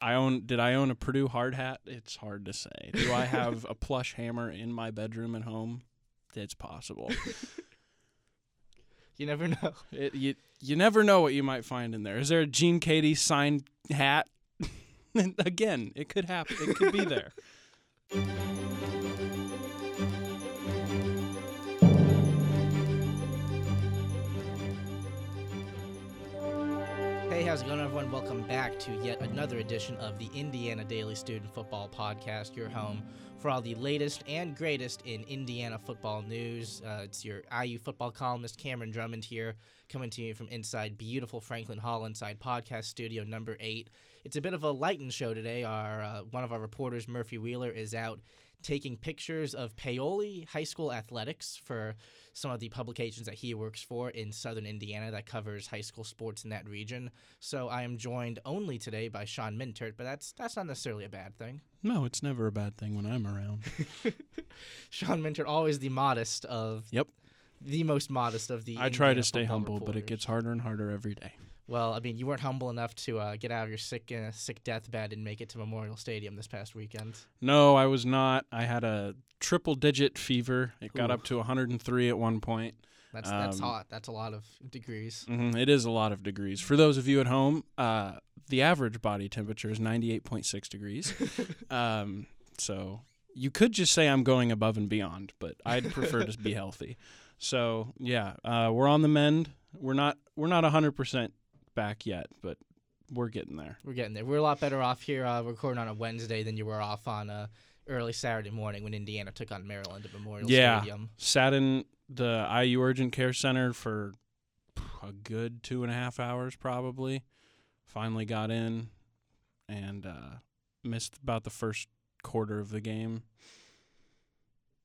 I own. Did I own a Purdue hard hat? It's hard to say. Do I have a plush hammer in my bedroom at home? It's possible. You never know. It, you you never know what you might find in there. Is there a Gene Keady signed hat? Again, it could happen. It could be there. How's it going, everyone? Welcome back to yet another edition of the Indiana Daily Student Football Podcast, your home for all the latest and greatest in Indiana football news. Uh, it's your IU football columnist, Cameron Drummond, here, coming to you from inside beautiful Franklin Hall, inside podcast studio number eight. It's a bit of a lightened show today. Our uh, One of our reporters, Murphy Wheeler, is out taking pictures of Paoli High School athletics for some of the publications that he works for in southern Indiana that covers high school sports in that region. So I am joined only today by Sean Mintert, but that's that's not necessarily a bad thing. No, it's never a bad thing when I'm around. Sean Mintert, always the modest of Yep. the most modest of the. I try to stay humble, but it gets harder and harder every day. Well, I mean, you weren't humble enough to uh, get out of your sick uh, sick deathbed and make it to Memorial Stadium this past weekend. No, I was not. I had a triple digit fever. It got up to 103 at one point. That's that's Um, hot. That's a lot of degrees. hmm It is a lot of degrees. For those of you at home, uh, the average body temperature is 98.6 degrees. um, so you could just say I'm going above and beyond, but I'd prefer to be healthy. So yeah, uh, we're on the mend. We're not we're not 100% back yet, but we're getting there. We're getting there. We're a lot better off here uh, recording on a Wednesday than you were off on a early Saturday morning when Indiana took on Maryland at Memorial Yeah. Stadium. Sat in the IU Urgent Care Center for a good two and a half hours, probably. Finally got in and uh, missed about the first quarter of the game.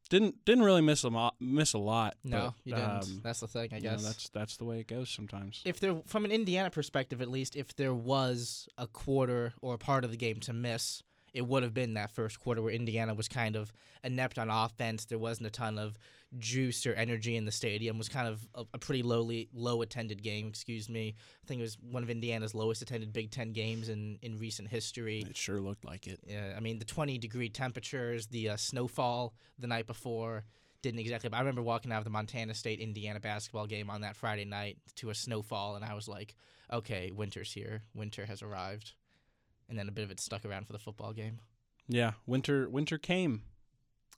Didn't didn't really miss a mo- miss a lot. No, but, you didn't. um, that's the thing, I you know, guess. that's that's the way it goes sometimes. if there, from an Indiana perspective, at least, if there was a quarter or a part of the game to miss, it would have been that first quarter where Indiana was kind of inept on offense. There wasn't a ton of juice or energy in the stadium. Was kind of a, a pretty lowly, low attended game. Excuse me. I think it was one of Indiana's lowest attended Big Ten games in in recent history. It sure looked like it. Yeah, I mean the 20 degree temperatures, the uh, snowfall the night before didn't exactly. but I remember walking out of the Montana State Indiana basketball game on that Friday night to a snowfall, and I was like, okay, winter's here. Winter has arrived. And then a bit of it stuck around for the football game. Yeah, winter winter came.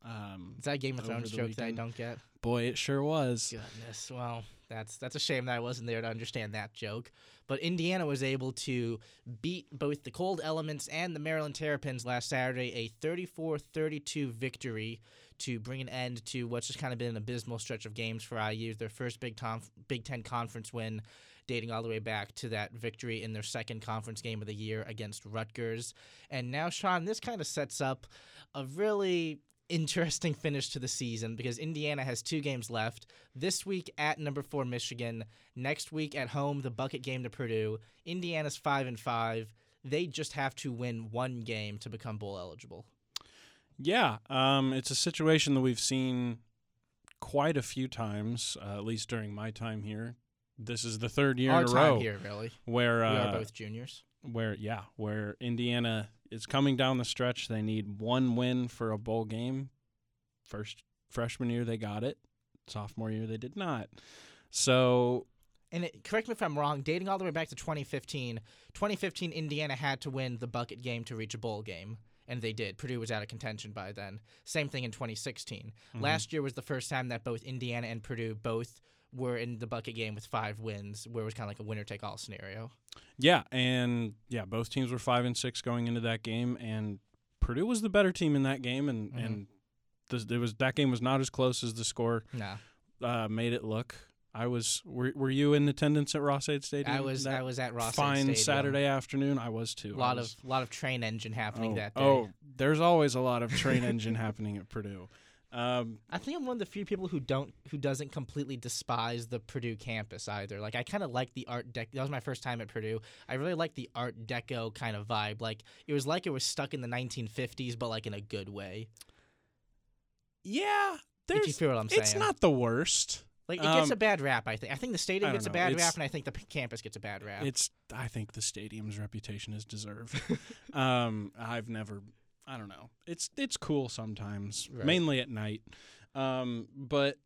Um, Is that a Game of Thrones joke that I don't get? boy, it sure was. Goodness. Well, that's that's a shame that I wasn't there to understand that joke. But Indiana was able to beat both the cold elements and the Maryland Terrapins last Saturday, a 34-32 victory to bring an end to what's just kind of been an abysmal stretch of games for IU. Their first Big, Tom, Big Ten conference win, dating all the way back to that victory in their second conference game of the year against Rutgers. And now, Sean, this kind of sets up a really interesting finish to the season because Indiana has two games left. This week at number four Michigan, next week at home the bucket game to Purdue. Indiana's five and five. They just have to win one game to become bowl eligible. Yeah, um, it's a situation that we've seen quite a few times, uh, at least during my time here. This is the third year Our in a row here, really. where we uh, are both juniors. where yeah, where Indiana is coming down the stretch. They need one win for a bowl game. First freshman year they got it. Sophomore year they did not. So And it, correct me if I'm wrong, dating all the way back to 2015, 2015 Indiana had to win the bucket game to reach a bowl game. And they did. Purdue was out of contention by then. Same thing in 2016. Mhm. Last year was the first time that both Indiana and Purdue both were in the bucket game with five wins, where it was kind of like a winner take all scenario. Yeah, and yeah, both teams were five and six going into that game, and Purdue was the better team in that game, and Mhm. and the, it was that game was not as close as the score Nah, uh, made it look. I was were, were you in attendance at Ross-Ade Stadium? I was I was at Ross. fine Stadium. Saturday afternoon. I was too. A lot was- of lot of train engine happening oh, that day. Oh, there's always a lot of train engine happening at Purdue. Um, I think I'm one of the few people who don't who doesn't completely despise the Purdue campus either. Like I kind of like the art Deco. That was my first time at Purdue. I really like the art deco kind of vibe. Like it was like it was stuck in the 1950s, but like in a good way. yeah, If you feel what I'm saying, it's not the worst. Like it gets Um, a bad rap. I think. I think the stadium gets a bad It's- rap, and I think the p- campus gets a bad rap. It's I think the stadium's reputation is deserved. um, I've never I don't know. It's it's cool sometimes, Right. mainly at night. Um, but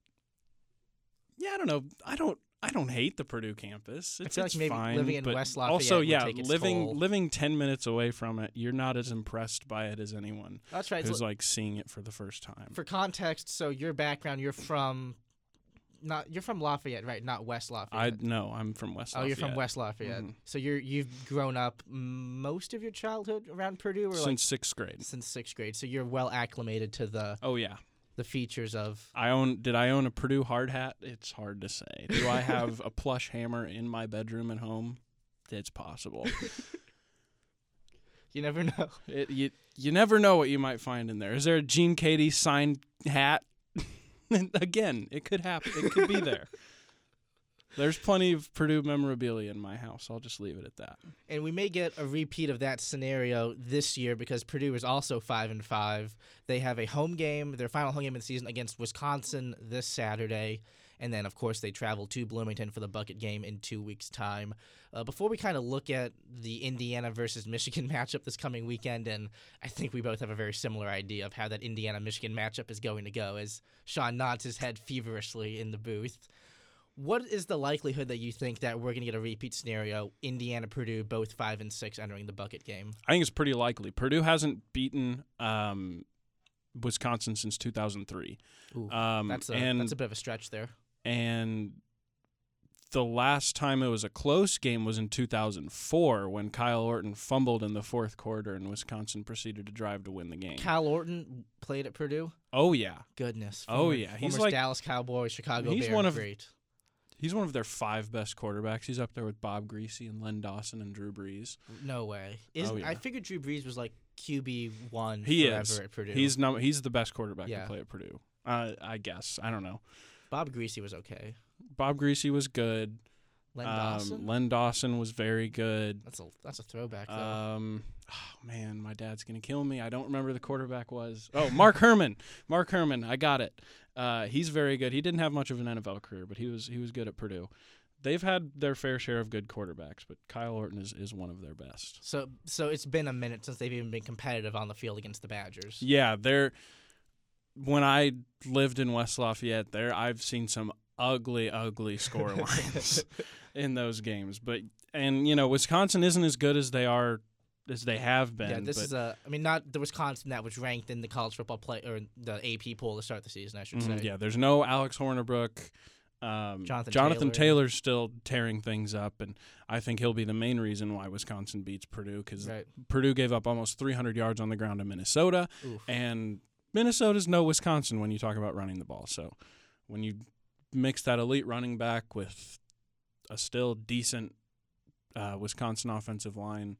yeah, I don't know. I don't I don't hate the Purdue campus. It's, feel like it's maybe fine, living in but West also Lafayette would yeah, living toll. living ten minutes away from it, you're not as impressed by it as anyone That's right. So like seeing it for the first time. for context, so your background, you're from, not you're from Lafayette, right? Not West Lafayette. I no, I'm from West. Lafayette. Oh, you're from West Lafayette. Mhm. So you're you've grown up most of your childhood around Purdue, or since like sixth grade. since sixth grade. So you're well acclimated to the Oh yeah, the features of. I own. Did I own a Purdue hard hat? It's hard to say. Do I have a plush hammer in my bedroom at home? It's possible. You never know. It, you you never know what you might find in there. Is there a Gene Keady signed hat? Again, it could happen. It could be there. There's plenty of Purdue memorabilia in my house. I'll just leave it at that. And we may get a repeat of that scenario this year because Purdue is also five and five. They have a home game, their final home game of the season against Wisconsin this Saturday, and then of course they travel to Bloomington for the bucket game in two weeks' time. Uh, before we kind of look at the Indiana versus Michigan matchup this coming weekend, and I think we both have a very similar idea of how that Indiana Michigan matchup is going to go, as Sean nods his head feverishly in the booth. What is the likelihood that you think that we're going to get a repeat scenario? Indiana, Purdue, both five and six entering the bucket game. I think it's pretty likely. Purdue hasn't beaten um, Wisconsin since 2003. Ooh, Um, that's a and that's a bit of a stretch there. And the last time it was a close game was in 2004 when Kyle Orton fumbled in the fourth quarter and Wisconsin proceeded to drive to win the game. Kyle Orton played at Purdue. oh yeah, Goodness. Oh, yeah. He's former like- Dallas Cowboy, Chicago He's Bear. one of- great. he's one of their five best quarterbacks. He's up there with Bob Griese and Len Dawson and Drew Brees. No way. Isn't, Oh, yeah. I figured Drew Brees was like QB one He forever is. at Purdue. He's no, he's the best quarterback Yeah. to play at Purdue. Uh, I guess I don't know. Bob Griese was okay. Bob Griese was good. Len Um, Dawson. Len Dawson was very good. that's a that's a throwback though. Um, oh man, my dad's gonna kill me. I don't remember the quarterback was. Oh, Mark Herrmann. Mark Herrmann. I got it. Uh, he's very good. He didn't have much of an NFL career, but he was he was good at Purdue. They've had their fair share of good quarterbacks, but Kyle Orton is, is one of their best. so so it's been a minute since they've even been competitive on the field against the Badgers. Yeah, they're. When I lived in West Lafayette, there I've seen some ugly, ugly score lines in those games. But and you know Wisconsin isn't as good as they are as they have been. yeah, this is a. I mean, not the Wisconsin that was ranked in the college football play or the AP poll to start the season. I should Mhm, say. Yeah, there's no Alex Hornibrook. Um, Jonathan Jonathan Taylor. Taylor's still tearing things up, and I think he'll be the main reason why Wisconsin beats Purdue because Right. Purdue gave up almost 300 yards on the ground to Minnesota, Oof. and Minnesota's no Wisconsin when you talk about running the ball. So when you mix that elite running back with a still decent uh, Wisconsin offensive line,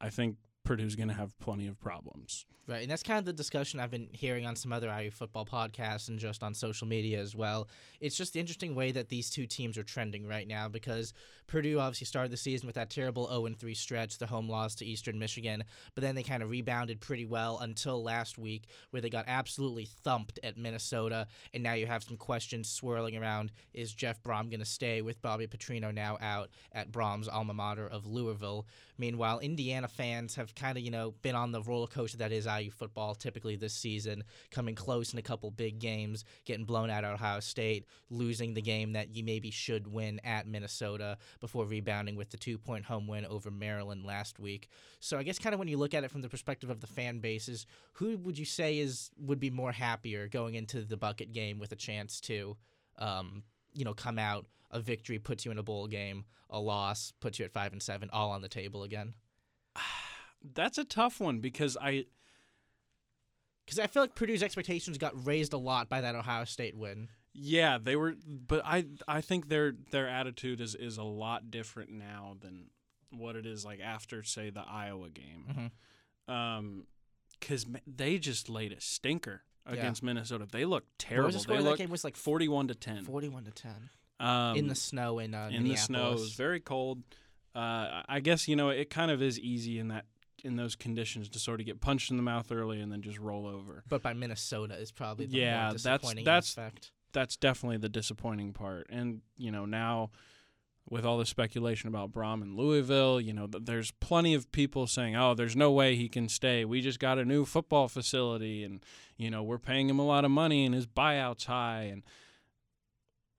I think Purdue's going to have plenty of problems. Right, and that's kind of the discussion I've been hearing on some other IU football podcasts and just on social media as well. It's just the interesting way that these two teams are trending right now because Purdue obviously started the season with that terrible 0 3 stretch, the home loss to Eastern Michigan, but then they kind of rebounded pretty well until last week where they got absolutely thumped at Minnesota, and now you have some questions swirling around is Jeff Brohm going to stay with Bobby Petrino now out at Brohm's alma mater of Louisville? Meanwhile, Indiana fans have kind of, you know, been on the roller coaster that is IU football typically this season, coming close in a couple big games, getting blown out at Ohio State, losing the game that you maybe should win at Minnesota before rebounding with the two point home win over Maryland last week. So I guess kind of when you look at it from the perspective of the fan bases, who would you say is would be more happier going into the bucket game with a chance to um, you know, come out a victory puts you in a bowl game, a loss puts you at five and seven, all on the table again. That's a tough one because I Because I feel like Purdue's expectations got raised a lot by that Ohio State win. Yeah, they were, but I I think their their attitude is is a lot different now than what it is like after say the Iowa game, Mhm. um, because they just laid a stinker Yeah. against Minnesota. They looked terrible. the They of that looked game? Was like forty one to ten. forty-one to ten Um, in the snow in uh, in the snow, it was very cold. Uh, I guess you know it kind of is easy in that in those conditions to sort of get punched in the mouth early and then just roll over. But by Minnesota is probably the Yeah, that's- disappointing that's- aspect. that's definitely the disappointing part. And you know now with all the speculation about Brohm in Louisville, you know, there's plenty of people saying, "Oh, there's no way he can stay. We just got a new football facility, and you know, we're paying him a lot of money, and his buyout's high." And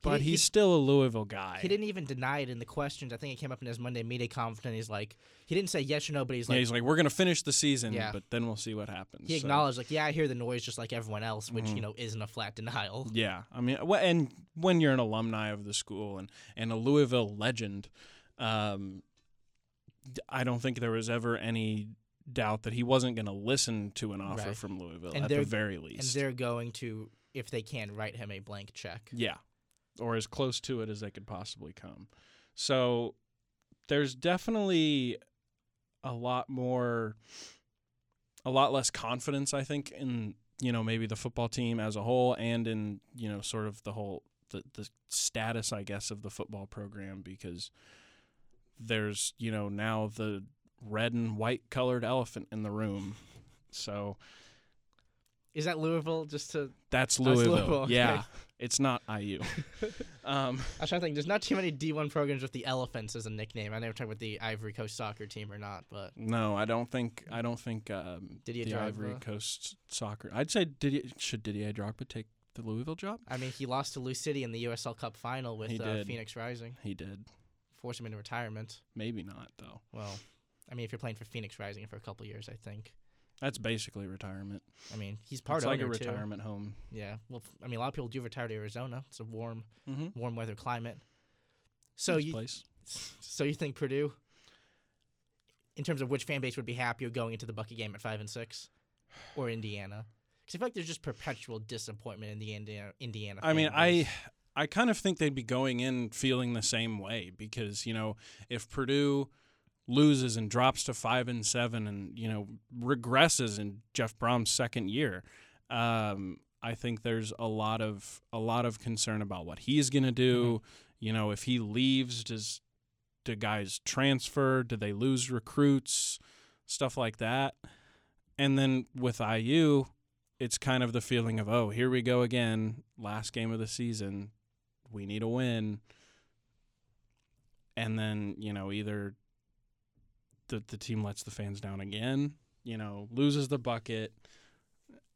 but he- he's still a Louisville guy. He didn't even deny it in the questions. I think it came up in his Monday media conference. And he's like, he didn't say yes or no, but he's yeah, like, he's like, "We're gonna finish the season, Yeah. but then we'll see what happens." he So, acknowledged like, yeah, I hear the noise just like everyone else, which Mhm. you know isn't a flat denial. Yeah, I mean, and when you're an alumni of the school and and a Louisville legend, um, I don't think there was ever any doubt that he wasn't going to listen to an offer Right. from Louisville And at the very And least. they're going to, if they can, write him a blank check. Yeah, or as close to it as they could possibly come. So there's definitely a lot more, a lot less confidence, I think, in you know maybe the football team as a whole, and in you know sort of the whole the the status, I guess, of the football program because there's you know now the red and white colored elephant in the room. So Is that Louisville? Just to, that's That's Louisville. Louisville, okay. Yeah, it's not IU. um, I was trying to think. There's not too many D1 programs with the elephants as a nickname. I never talked about the Ivory Coast soccer team or not, but No, I don't think. I don't think um, Didier the Drogba. Ivory Coast soccer. I'd say Didier, should Didier Drogba take the Louisville job? I mean, he lost to Lou City in the USL Cup final with uh. Phoenix Rising, He did. Force him into retirement. Maybe not though. Well, I mean, if you're playing for Phoenix Rising for a couple years, I think. That's basically retirement. I mean, he's part it's of like a too. retirement home. Yeah. Well, I mean, a lot of people do retire to Arizona. It's a warm, Mm-hmm. warm weather climate. So you, place. so you think Purdue, in terms of which fan base would be happier going into the Bucky game at five and six, or Indiana? Because I feel like there's just perpetual disappointment in the Indiana. Indiana I mean, fan I. I kind of think they'd be going in feeling the same way because you know if Purdue loses and drops to five and seven and you know regresses in Jeff Brohm's second year, um, I think there's a lot of a lot of concern about what he's gonna do. You know, if he leaves, does do guys transfer? Do they lose recruits? Stuff like that. And then with IU, it's kind of the feeling of, oh, here we go again, last game of the season. We need a win. And then, you know, either the the team lets the fans down again, you know, loses the bucket,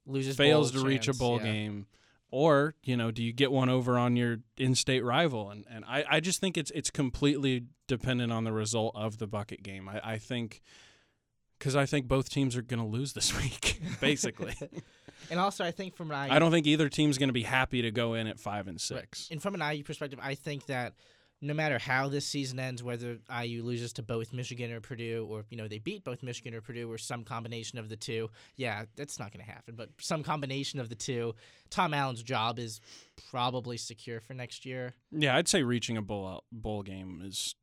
loses fails to bowl reach a bowl yeah. game. Or, you know, do you get one over on your in state rival? And and I, I just think it's it's completely dependent on the result of the bucket game. I, I think because I think both teams are going to lose this week, basically. and also, I think from an IU I don't think either team's going to be happy to go in at five and six. And from an IU perspective, I think that no matter how this season ends, whether IU loses to both Michigan or Purdue, or you know they beat both Michigan or Purdue, or some combination of the two, yeah, that's not going to happen. But some combination of the two, Tom Allen's job is probably secure for next year. Yeah, I'd say reaching a bowl bowl game is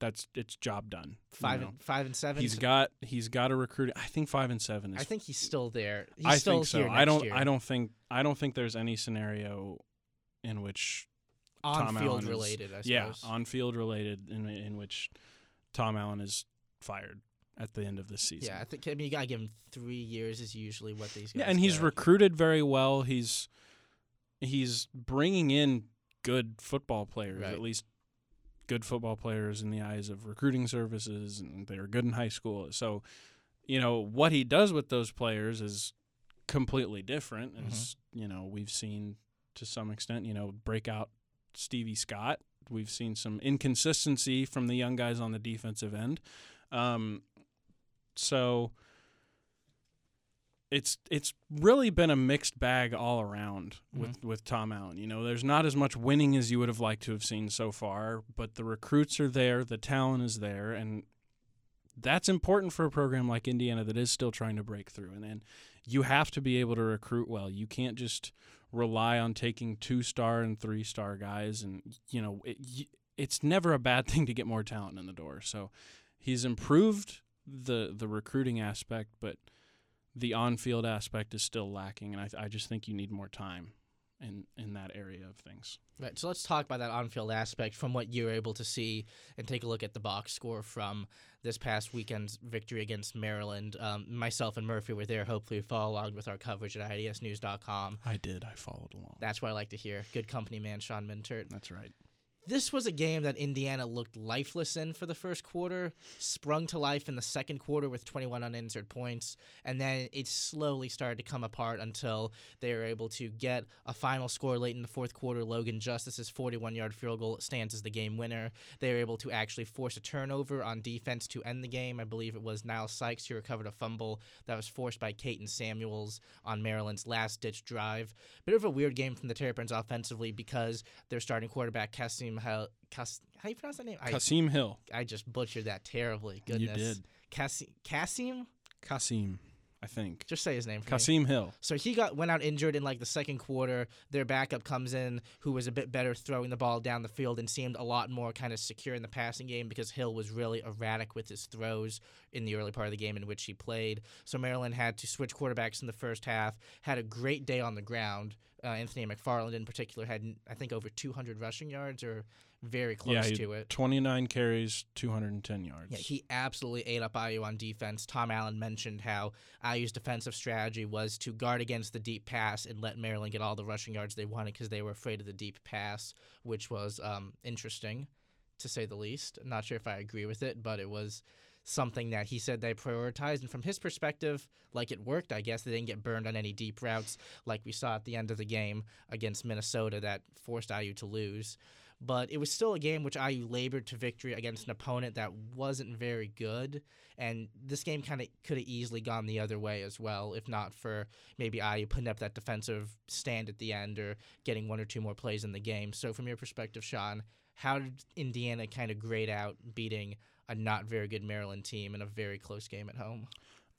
that's it's job done. you Five know. and five and seven. He's got he's got a recruit. I think five and seven is. I think he's still there. He's I still think so. here I don't. year. I don't think. I don't think there's any scenario in which on Allen field is- related. I suppose. yeah on field related in in which Tom Allen is fired at the end of this season. Yeah, I think I mean you gotta give him three years is usually what these guys. Yeah, and he's get. recruited very well. He's he's bringing in good football players, Right. at least good football players in the eyes of recruiting services, and they were good in high school. So, you know, what he does with those players is completely different. Mm-hmm. As you know, we've seen to some extent, you know, breakout Stevie Scott. We've seen some inconsistency from the young guys on the defensive end. Um, so it's it's really been a mixed bag all around with with Tom Allen. You know, there's not as much winning as you would have liked to have seen so far, but the recruits are there, the talent is there, and that's important for a program like Indiana that is still trying to break through. And then you have to be able to recruit well. You can't just rely on taking two star and three star guys. And you know, it, it's never a bad thing to get more talent in the door. So he's improved the the recruiting aspect, but the on field aspect is still lacking. And I, I just think you need more time. In in that area of things. Right. So let's talk about that on-field aspect from what you were able to see, and take a look at the box score from this past weekend's victory against Maryland. Um, myself and Murphy were there. Hopefully, follow along with our coverage at IDSNews.com. I did. I followed along. That's what I like to hear. Good company man, Sean Mintert. That's right. This was a game that Indiana looked lifeless in for the first quarter, sprung to life in the second quarter with 21 unanswered points, and then it slowly started to come apart until they were able to get a final score late in the fourth quarter. Logan Justus's 41 yard field goal stands as the game winner. They were able to actually force a turnover on defense to end the game. I believe it was Niles Sykes who recovered a fumble that was forced by Caton Samuels on Maryland's last ditch drive. Bit of a weird game from the Terrapins offensively because their starting quarterback, Kasim how Kas, how you pronounce that name? I, Kasim Hill. I just butchered that terribly. Goodness. You did. Kasim, Kasim? Kasim, I think. Just say his name. For me. Kasim Hill. So he got went out injured in like the second quarter. Their backup comes in, who was a bit better throwing the ball down the field and seemed a lot more kind of secure in the passing game because Hill was really erratic with his throws in the early part of the game in which he played. So Maryland had to switch quarterbacks in the first half. Had a great day on the ground. Uh, Anthony McFarland in particular had I think over 200 rushing yards or very close yeah, he- to it. 29 carries, 210 yards. Yeah, he absolutely ate up IU on defense. Tom Allen mentioned how IU's defensive strategy was to guard against the deep pass and let Maryland get all the rushing yards they wanted because they were afraid of the deep pass, which was um, interesting, to say the least. I'm not sure if I agree with it, but it was something that he said they prioritized. And from his perspective, like it worked, I guess. They didn't get burned on any deep routes like we saw at the end of the game against Minnesota that forced IU to lose. But it was still a game which IU labored to victory against an opponent that wasn't very good. And this game kind of could have easily gone the other way as well, if not for maybe IU putting up that defensive stand at the end or getting one or two more plays in the game. So, from your perspective, Sean, how did Indiana kind of grade out beating a not very good Maryland team in a very close game at home?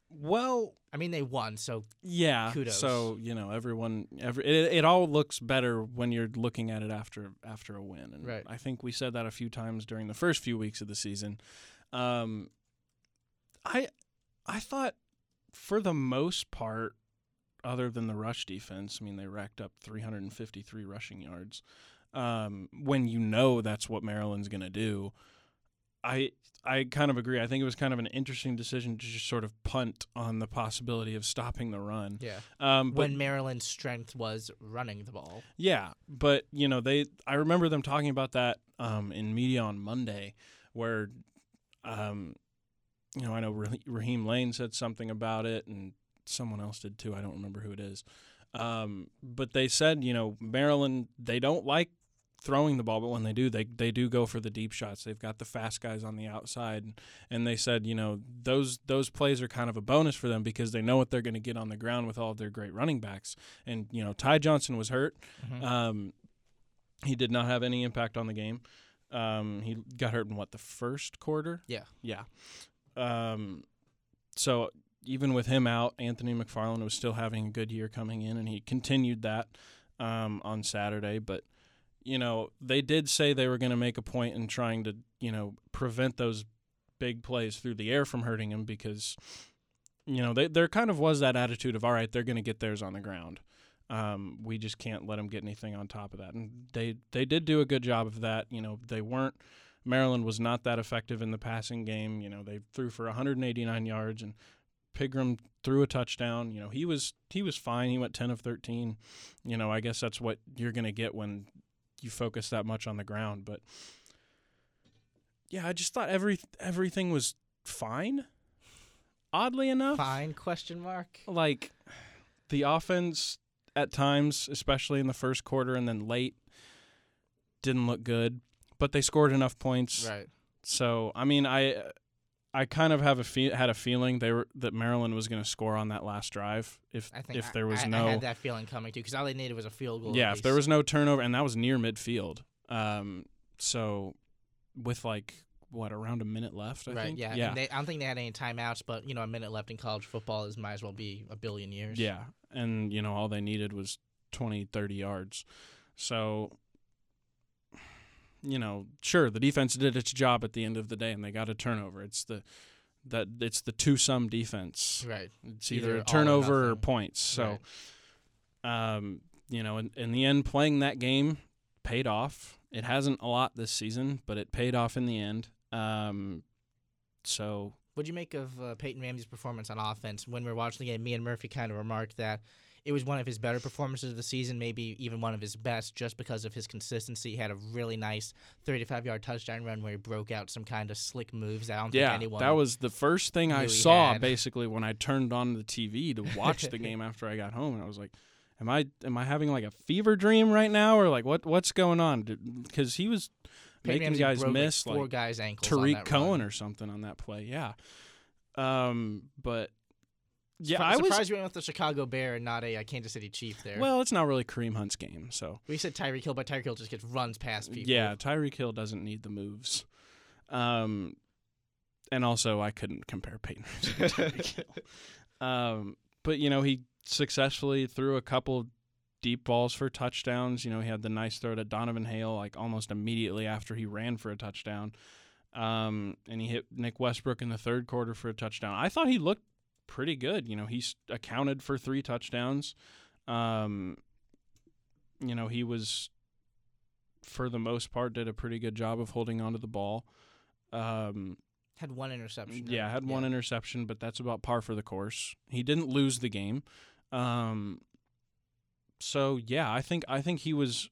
Well, I mean, they won, so yeah. Kudos. So you know, everyone, every it, it all looks better when you're looking at it after after a win. And Right. I think we said that a few times during the first few weeks of the season. Um, I I thought for the most part, other than the rush defense, I mean, they racked up 353 rushing yards. Um, when you know that's what Maryland's going to do, I I kind of agree. I think it was kind of an interesting decision to just sort of punt on the possibility of stopping the run. yeah. Um, when Maryland's strength was running the ball. yeah, but you know they. I remember them talking about that um, in media on Monday, where, um, you know, I know Rah- Raheem Lane said something about it, and someone else did too. I don't remember who it is, um, but they said you know Maryland they don't like throwing the ball, but when they do, they they do go for the deep shots. They've got the fast guys on the outside, and they said you know those those plays are kind of a bonus for them because they know what they're going to get on the ground with all of their great running backs. And you know Ty Johnson was hurt. Mhm. Um, he did not have any impact on the game. Um, he got hurt in what the first quarter. Yeah. yeah. Um, so even with him out, Anthony McFarland was still having a good year coming in, and he continued that um, on Saturday. But you know, they did say they were going to make a point in trying to you know prevent those big plays through the air from hurting him because you know they, there kind of was that attitude of all right, they're going to get theirs on the ground. Um, we just can't let them get anything on top of that. And they they did do a good job of that. You know, they weren't. Maryland was not that effective in the passing game. You know, they threw for 189 yards, and Pigrome threw a touchdown. You know, he was he was fine. He went 10 of 13. You know, I guess that's what you're going to get when you focus that much on the ground. But yeah, I just thought every everything was fine. Oddly enough, Fine question mark. like the offense at times, especially in the first quarter and then late, didn't look good, but they scored enough points. Right. So I mean, I I kind of have a fe- had a feeling they were that Maryland was going to score on that last drive if I think if I- there was I, no I had that feeling coming too because all they needed was a field goal. yeah if there was no turnover and that was near midfield. Um, so with like what around a minute left, I right. think. Yeah. yeah. They, I don't think they had any timeouts, but you know, a minute left in college football is might as well be a billion years. Yeah, and you know all they needed was 20, 30 yards. So you know, sure, the defense did its job at the end of the day, and they got a turnover. It's the that it's the two sum defense. Right. It's Either either, a turnover or nothing. points. So, Right. um, you know, in, in the end, playing that game paid off. It hasn't a lot this season, but it paid off in the end. Um, so What'd you make of uh, Peyton Ramsey's performance on offense? When we were watching the game, me and Murphy kind of remarked that it was one of his better performances of the season, maybe even one of his best, just because of his consistency. He had a really nice 35-yard touchdown run where he broke out some kind of slick moves I don't yeah, think anyone. that was the first thing I saw had. basically when I turned on the TV to watch the game after I got home, and I was like, "Am I am I having like a fever dream right now, or like what what's going on?" Because he was Peyton making guys broke, like, miss four like guys' ankles. Tarik Cohen run. or something on that play. Yeah. Um, but yeah, Surpri- I was. surprised you went with the Chicago Bear and not a uh, Kansas City Chief there. Well, it's not really Kareem Hunt's game, so we said Tyreek Hill, but Tyreek Hill just gets runs past people. yeah, Tyreek Hill doesn't need the moves. Um, and also I couldn't compare Peyton to Tyreek Hill. Um, but you know he successfully threw a couple deep balls for touchdowns. You know he had the nice throw to Donovan Hale like almost immediately after he ran for a touchdown. Um, and he hit Nick Westbrook in the third quarter for a touchdown. I thought he looked pretty good. You know he's accounted for three touchdowns. Um, you know he was for the most part did a pretty good job of holding onto the ball. Um, Had one interception. yeah, had one interception, but that's about par for the course. He didn't lose the game. Um, so yeah, I think I think he was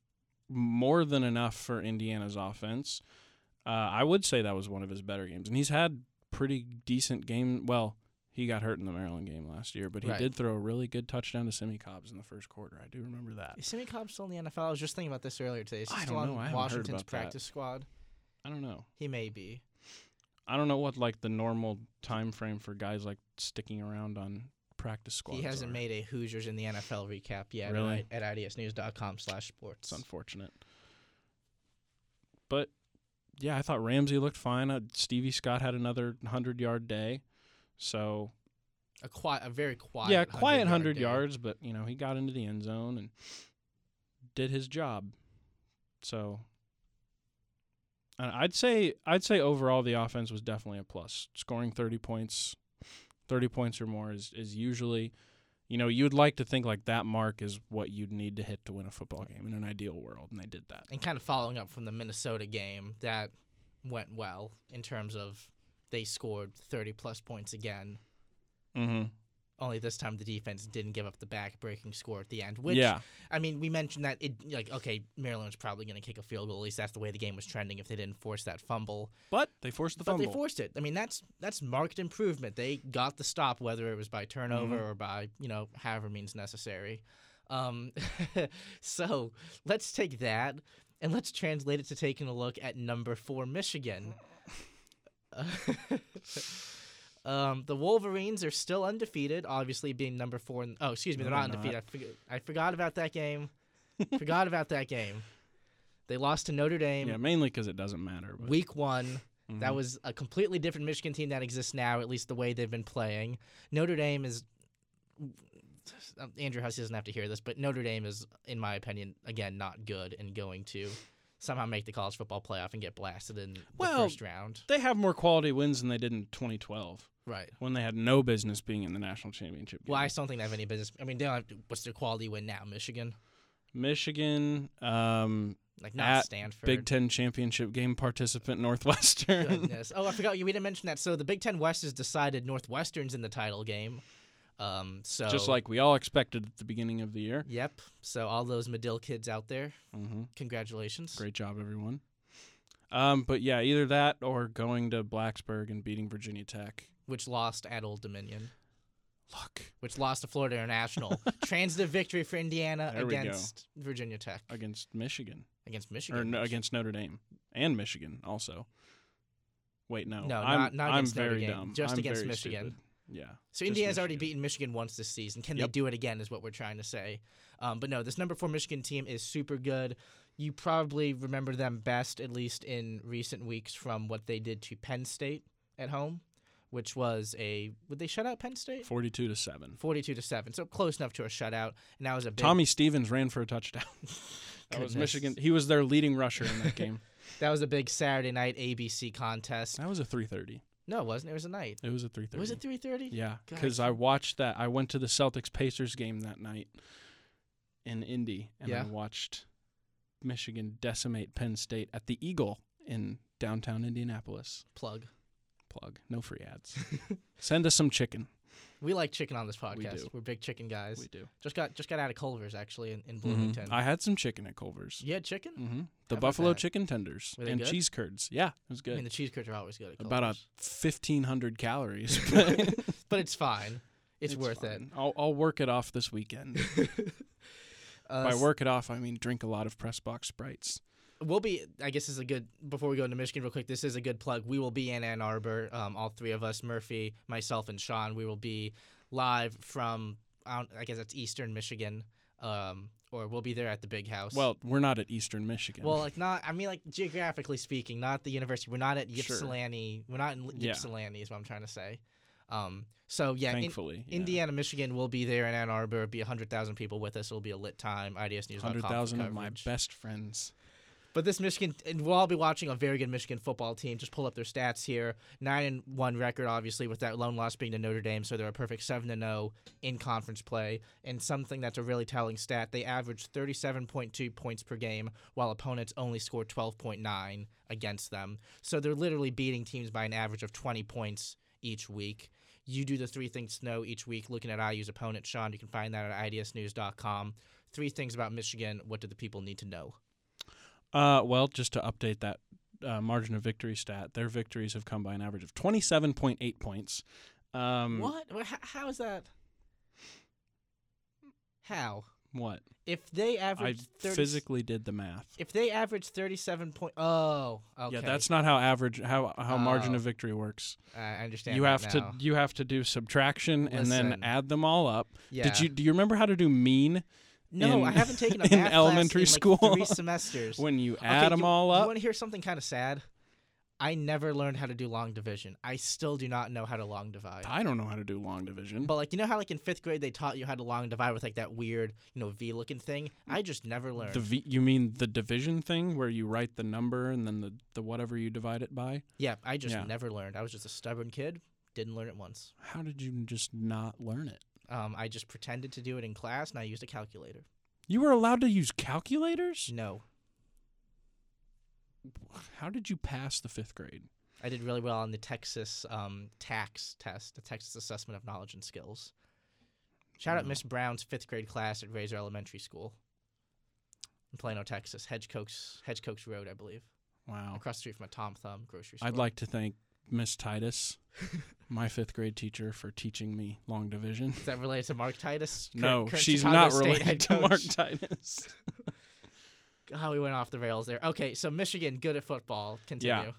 more than enough for Indiana's offense. Uh, I would say that was one of his better games, and he's had pretty decent game. Well, he got hurt in the Maryland game last year, but he Right. did throw a really good touchdown to Simmie Cobbs in the first quarter. I do remember that. Is Sammy Cobb still in the NFL? I was just thinking about this earlier today. Is he I still don't on know. I haven't heard Washington's about that. practice squad? I don't know. He may be. I don't know what like the normal time frame for guys like sticking around on practice squads. he hasn't are. made a Hoosiers in the NFL recap yet Really? at, at idsnews.com slash sports. It's unfortunate. But yeah, I thought Ramsey looked fine. Uh, Stevie Scott had another hundred yard day, so A quiet, a very quiet. yeah, quiet 100 hundred yards. But you know he got into the end zone and did his job. So I'd say I'd say overall the offense was definitely a plus. Scoring thirty points, thirty points or more is is usually. You know, you'd like to think like that mark is what you'd need to hit to win a football game in an ideal world, and they did that. And kind of following up from the Minnesota game, that went well in terms of they scored 30 plus points again. Mm-hmm. Only this time the defense didn't give up the back-breaking score at the end. Which yeah, I mean, we mentioned that it like okay, Maryland's probably going to kick a field goal. At least that's the way the game was trending. If they didn't force that fumble, but they forced the but fumble. they forced it. I mean, that's that's marked improvement. They got the stop, whether it was by turnover Mhm. or by you know however means necessary. Um, so let's take that and let's translate it to taking a look at number four Michigan. Um, the Wolverines are still undefeated, obviously being number four. In, oh, excuse me, they're not they're undefeated. I, forgot, I forgot about that game. forgot about that game. They lost to Notre Dame yeah, mainly because it doesn't matter. But, week one. That Mhm. was a completely different Michigan team that exists now, at least the way they've been playing. Notre Dame is. Andrew Hussey doesn't have to hear this, but Notre Dame is, in my opinion, again, not good and going to somehow make the college football playoff and get blasted in the Well, first round. they have more quality wins than they did in 2012 Right. when they had no business being in the national championship game. Well, I just don't think they have any business. I mean, they don't have to, what's their quality win now? Michigan? Michigan, um, Like, not At Stanford. Big Ten championship game participant Northwestern. Goodness. Oh, I forgot you. We didn't mention that. So the Big Ten West has decided Northwestern's in the title game. Um, so Just like we all expected at the beginning of the year. Yep. So all those Medill kids out there, hmm congratulations. Great job, everyone. Um, but yeah, either that or going to Blacksburg and beating Virginia Tech. Which lost at Old Dominion. Look Which lost to Florida International. Transitive victory for Indiana There against Virginia Tech. against Michigan Against or Michigan. no, against Notre Dame and Michigan also. Wait, no, No, I'm, not- not I'm against Notre Dame, dumb. just I'm against Michigan. stupid. Yeah. So Indiana's already beaten Michigan once this season. Can Yep. they do it again? Is what we're trying to say. Um, but no, this number four Michigan team is super good. You probably remember them best, at least in recent weeks, from what they did to Penn State at home, which was a would they shut out Penn State? Forty-two to seven. Forty-two to seven, so close enough to a shutout. And that was a big, Tommy Stevens ran for a touchdown. that was Michigan. He was their leading rusher in that game. that was a big Saturday night ABC contest. that was a three thirty. No, it wasn't. It was a night. It was a three thirty. Was it three thirty? Yeah, because I watched that. I went to the Celtics Pacers game that night in Indy, and Yeah. I watched Michigan decimate Penn State at the Eagle in downtown Indianapolis. Plug. Plug. No free ads. Send us some chicken. We like chicken on this podcast. We are big chicken guys. We do. Just got just got out of Culver's actually in, in Mhm. Bloomington. I had some chicken at Culver's. you had chicken? hmm The about buffalo chicken tenders and good? cheese curds. Yeah, it was good. I mean, the cheese curds are always good. At About a fifteen hundred calories. but it's fine. It's, worth it. I'll I'll work it off this weekend. Uh, By work it off, I mean drink a lot of press box sprites. We'll be. I guess this is a good. Before we go into Michigan, real quick, this is a good plug. We will be in Ann Arbor. Um, all three of us, Murphy, myself, and Sean. We will be live from. I, I guess it's Eastern Michigan. Um, or we'll be there at the big house. Well, we're not at Eastern Michigan. Well, like not. I mean, like geographically speaking, not the university. We're not at Sure. Ypsilanti. We're not in Yeah. Ypsilanti. Is what I'm trying to say. Um. So yeah, in, thankfully, yeah. Indiana, Michigan will be there in Ann Arbor. It'll be hundred thousand people with us. It'll be a lit time. IDS News. hundred thousand of my best friends. But this Michigan, and we'll all be watching a very good Michigan football team. Just pull up their stats here: nine and one record, obviously, with that lone loss being to Notre Dame. So they're a perfect seven and zero in conference play. And something that's a really telling stat: they averaged thirty-seven point two points per game, while opponents only scored twelve point nine against them. So they're literally beating teams by an average of twenty points each week. You do the three things to know each week, looking at IU's opponent. Sean, you can find that at idsnews.com. Three things about Michigan. What do the people need to know? Uh, well, just to update that uh, margin of victory stat, their victories have come by an average of twenty-seven point eight points. Um, What? How is that? How? What? If they I average 30, physically did the math. if they average thirty-seven point, oh, okay. Yeah, that's not how average how how margin Oh. of victory works. I understand. You have now. to you have to do subtraction and then add them all up. Yeah. Did you do you remember how to do mean No, in- I haven't taken a in math elementary class in, school? like, three semesters. when you Okay, add them you, all You up? want to hear something kind of sad? I never learned how to do long division. I still do not know how to long divide. I don't know how to do long division. But like you know how like in fifth grade they taught you how to long divide with like that weird you know V looking thing. I just never learned. The v, you mean the division thing where you write the number and then the, the whatever you divide it by? yeah, I just Yeah. never learned. I was just a stubborn kid. Didn't learn it once. How did you just not learn it? Um, I just pretended to do it in class, and I used a calculator. You were allowed to use calculators? No, How did you pass the 5th grade? I did really well on the Texas um, TAKS test, the Texas Assessment of Knowledge and Skills. Shout out Miss Brown's fifth grade class at Rasor Elementary School in Plano, Texas, Hedgcoxe, Hedgcoxe Road, I believe, Wow. across the street from a Tom Thumb grocery store. I'd like to thank Miss Titus, my 5th grade teacher for teaching me long division. Is that related to Mark Titus? Cur- no, current she's Chicago not State related to Mark? Titus. How we went off the rails there. Okay, so Michigan good at football. Continue. Yeah.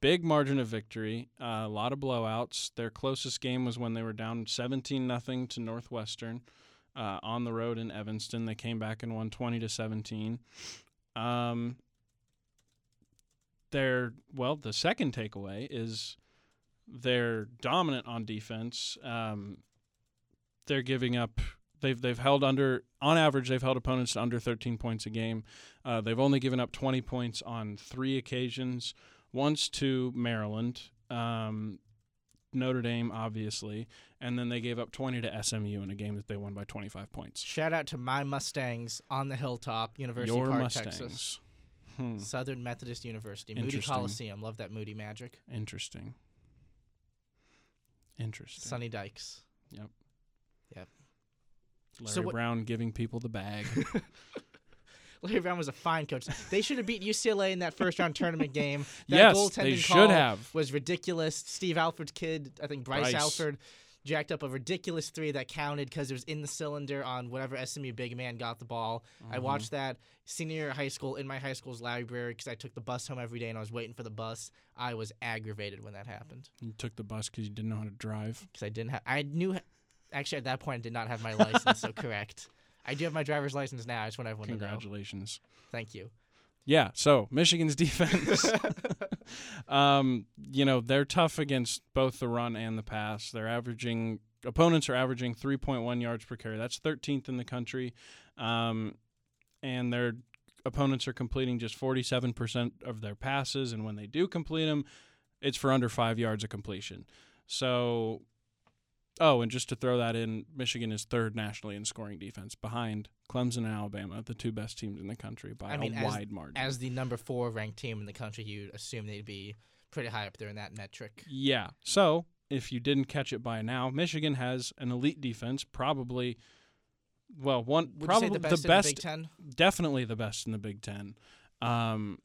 Big margin of victory. Uh, a lot of blowouts. Their closest game was when they were down 17 nothing to Northwestern uh, on the road in Evanston. They came back and won 20 to 17. Um, their well, the second takeaway is they're dominant on defense. Um, they're giving up. They've they've held under on average. They've held opponents to under 13 points a game. Uh, they've only given up 20 points on three occasions. Once to Maryland, um, Notre Dame, obviously, and then they gave up 20 to SMU in a game that they won by 25 points. Shout out to my Mustangs on the hilltop, University Your Park, Mustangs. Texas. Hmm. Southern Methodist University, Moody Coliseum. Love that Moody magic. Interesting. Interesting. Sonny Dykes. Larry So what- Brown giving people the bag. Larry Brown was a fine coach. They should have beat UCLA in that first round tournament game. That yes, goaltending they should call have. Was ridiculous. Steve Alford's kid, I think Bryce, Bryce. Alford, jacked up a ridiculous three that counted because it was in the cylinder on whatever SMU big man got the ball. I Mm-hmm. watched that senior year of high school in my high school's library because I took the bus home every day and I was waiting for the bus. I was aggravated when that happened You took the bus because you didn't know how to drive. because I didn't have. I knew. Actually, at that point, I did not have my license. so correct. I do have my driver's license now. I just want everyone to know. Congratulations. Thank you. Yeah, so Michigan's defense, um, you know, they're tough against both the run and the pass. They're averaging opponents are averaging 3.1 yards per carry. That's 13th in the country, um, and their opponents are completing just 47% of their passes. And when they do complete them, it's for under five yards of completion. So Oh, and just to throw that in, Michigan is third nationally in scoring defense, behind Clemson and Alabama, the two best teams in the country by I mean, a as- wide margin. As the number four ranked team in the country, you'd assume they'd be pretty high up there in that metric. yeah. So if you didn't catch it by now, Michigan has an elite defense, probably. Well, one Would probably the best, the in best, the Big Ten? definitely the best in the Big Ten. Um,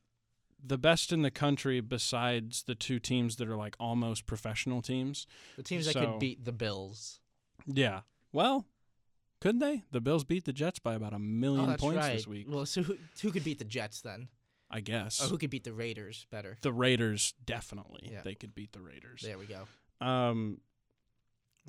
the best in the country besides the two teams that are like almost professional teams. The teams that could beat the Bills. Yeah. Well, couldn't they? The Bills beat the Jets by about a Oh, million that's points right. this week. Well, so who, who could beat the Jets then? I guess. Or who could beat the Raiders better? the Raiders definitely. Yeah. They could beat the Raiders. There we go. Um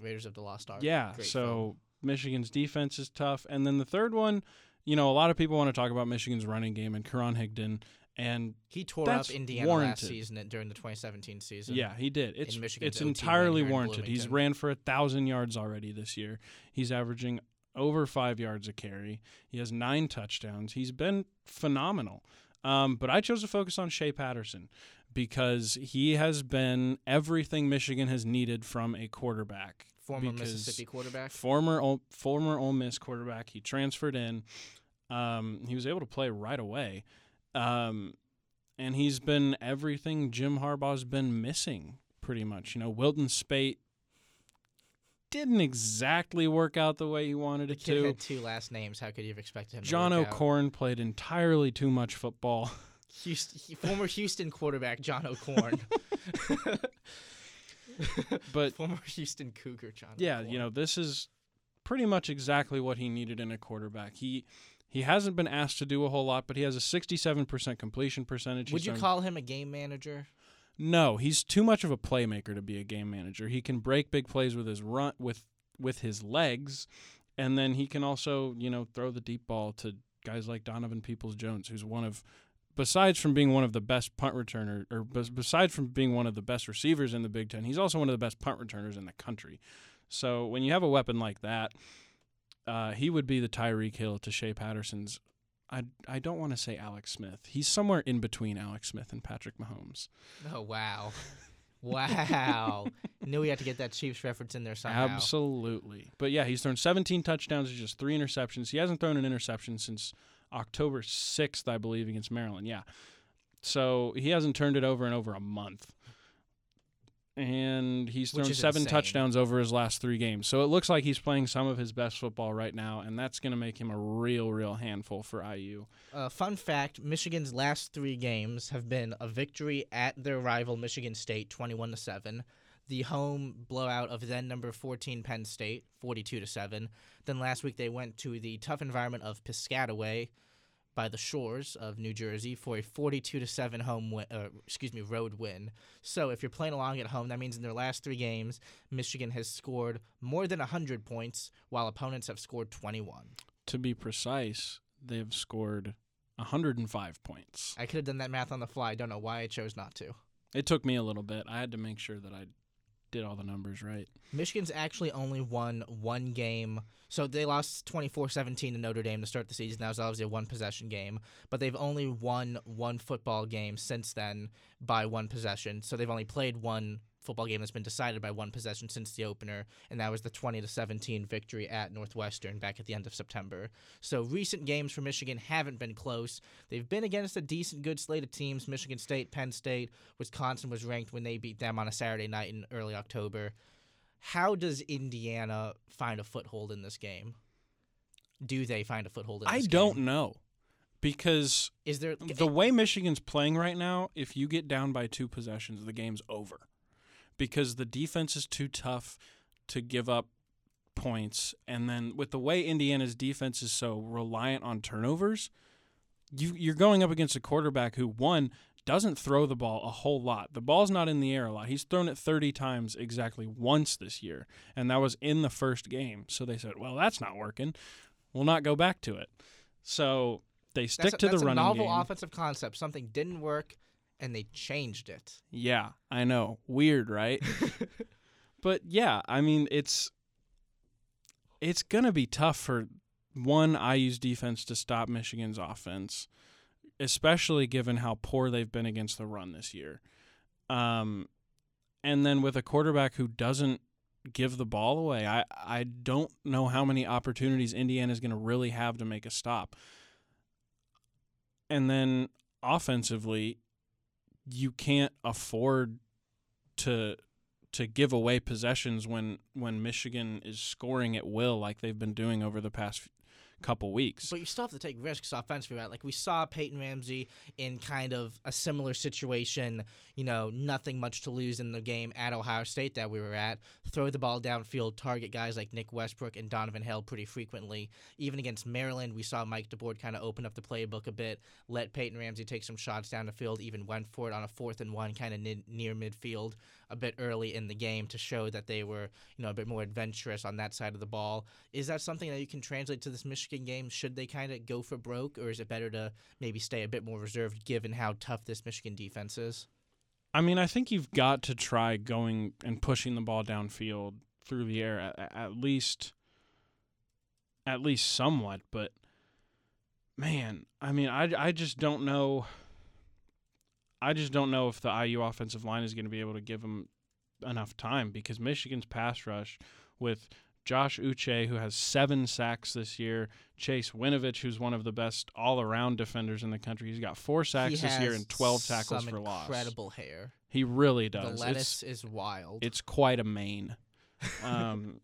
Raiders of the Lost Ark. yeah, Great so film. Michigan's defense is tough. And then the third one, you know, a lot of people want to talk about Michigan's running game and Karan Higdon and he tore up Indiana warranted. last season during the 2017 season. Yeah, he did. It's it's entirely warranted. He's ran for a thousand yards already this year. He's averaging over five yards a carry. He has nine touchdowns. He's been phenomenal. Um, but I chose to focus on Shea Patterson because he has been everything Michigan has needed from a quarterback. Former Mississippi quarterback. Former former Ole Miss quarterback. He transferred in. Um, he was able to play right away. Um, and he's been everything Jim Harbaugh's been missing, pretty much. You know, Wilton Speight didn't exactly work out the way he wanted it to. had two last names. How could you have expected him John to work out? O'Korn played entirely too much football. Houston, former Houston quarterback John O'Korn. But former Houston Cougar John. yeah, O'Korn. you know, this is pretty much exactly what he needed in a quarterback. He he hasn't been asked to do a whole lot, but he has a 67% completion percentage. Would He's you call him a game manager? No, he's too much of a playmaker to be a game manager. He can break big plays with his run with with his legs, and then he can also you know throw the deep ball to guys like Donovan Peoples Jones, who's one of besides from being one of the best punt returner or besides from being one of the best receivers in the Big Ten, he's also one of the best punt returners in the country. So when you have a weapon like that, uh, he would be the Tyreek Hill to Shea Patterson's. I, I don't want to say Alex Smith. He's somewhere in between Alex Smith and Patrick Mahomes. Oh wow, wow! Knew we had to get that Chiefs reference in there somehow. Absolutely. But yeah, he's thrown 17 touchdowns and just three interceptions. He hasn't thrown an interception since October 6th, I believe, against Maryland. Yeah. So he hasn't turned it over in over a month. And he's Which thrown seven insane. touchdowns over his last three games. So it looks like he's playing some of his best football right now, and that's going to make him a real, real handful for IU. Uh, fun fact: Michigan's last three games have been a victory at their rival Michigan State, twenty-one to seven. The home blowout of then number fourteen Penn State, forty-two to seven. Then last week they went to the tough environment of Piscataway by the shores of New Jersey for a forty-two to seven home win, uh, excuse me road win. So if you're playing along at home, that means in their last three games, Michigan has scored more than hundred points, while opponents have scored twenty-one. To be precise, they've scored 105 points. I could have done that math on the fly. I Don't know why I chose not to. It took me a little bit. I had to make sure that I did all the numbers right. Michigan's actually only won one game. So they lost 24-17 to Notre Dame to start the season. That was obviously a one possession game, but they've only won one football game since then by one possession. So they've only played one football game that's been decided by one possession since the opener, and that was the 20 to 17 victory at Northwestern back at the end of September. So recent games for Michigan haven't been close. They've been against a decent good slate of teams, Michigan State, Penn State, Wisconsin was ranked when they beat them on a Saturday night in early October. How does Indiana find a foothold in this game? Do they find a foothold in I don't game? know because Is there the way Michigan's playing right now, if you get down by two possessions, the game's over because the defense is too tough to give up points. And then with the way Indiana's defense is so reliant on turnovers, you, you're going up against a quarterback who, one, doesn't throw the ball a whole lot. The ball's not in the air a lot. He's thrown it 30 times exactly once this year, and that was in the first game. So they said, well, that's not working. We'll not go back to it. So they stick that's a, to the that's a running novel game. offensive concept. Something didn't work, and they changed it. Yeah, I know. Weird, right? but yeah, I mean, it's it's going to be tough for one IU's defense to stop Michigan's offense, especially given how poor they've been against the run this year. Um and then with a quarterback who doesn't give the ball away. I I don't know how many opportunities Indiana is going to really have to make a stop. And then offensively, you can't afford to to give away possessions when when Michigan is scoring at will like they've been doing over the past couple weeks. But you still have to take risks offensively, right? Like we saw Peyton Ramsey in kind of a similar situation, you know, nothing much to lose in the game at Ohio State that we were at. Throw the ball downfield, target guys like Nick Westbrook and Donovan Hale pretty frequently. Even against Maryland, we saw Mike DeBord kind of open up the playbook a bit, let Peyton Ramsey take some shots down the field, even went for it on a fourth and one kind of near midfield a bit early in the game to show that they were, you know, a bit more adventurous on that side of the ball. Is that something that you can translate to this Michigan game? Should they kind of go for broke, or is it better to maybe stay a bit more reserved given how tough this Michigan defense is? I mean, I think you've got to try going and pushing the ball downfield through the air at, at least at least somewhat, but man, I mean, I, I just don't know I just don't know if the IU offensive line is going to be able to give them enough time because Michigan's pass rush with Josh Uche, who has seven sacks this year, Chase Winovich, who's one of the best all-around defenders in the country. He's got four sacks this year and twelve tackles for loss. Incredible hair. He really does. The lettuce it's, is wild. It's quite a mane. Um,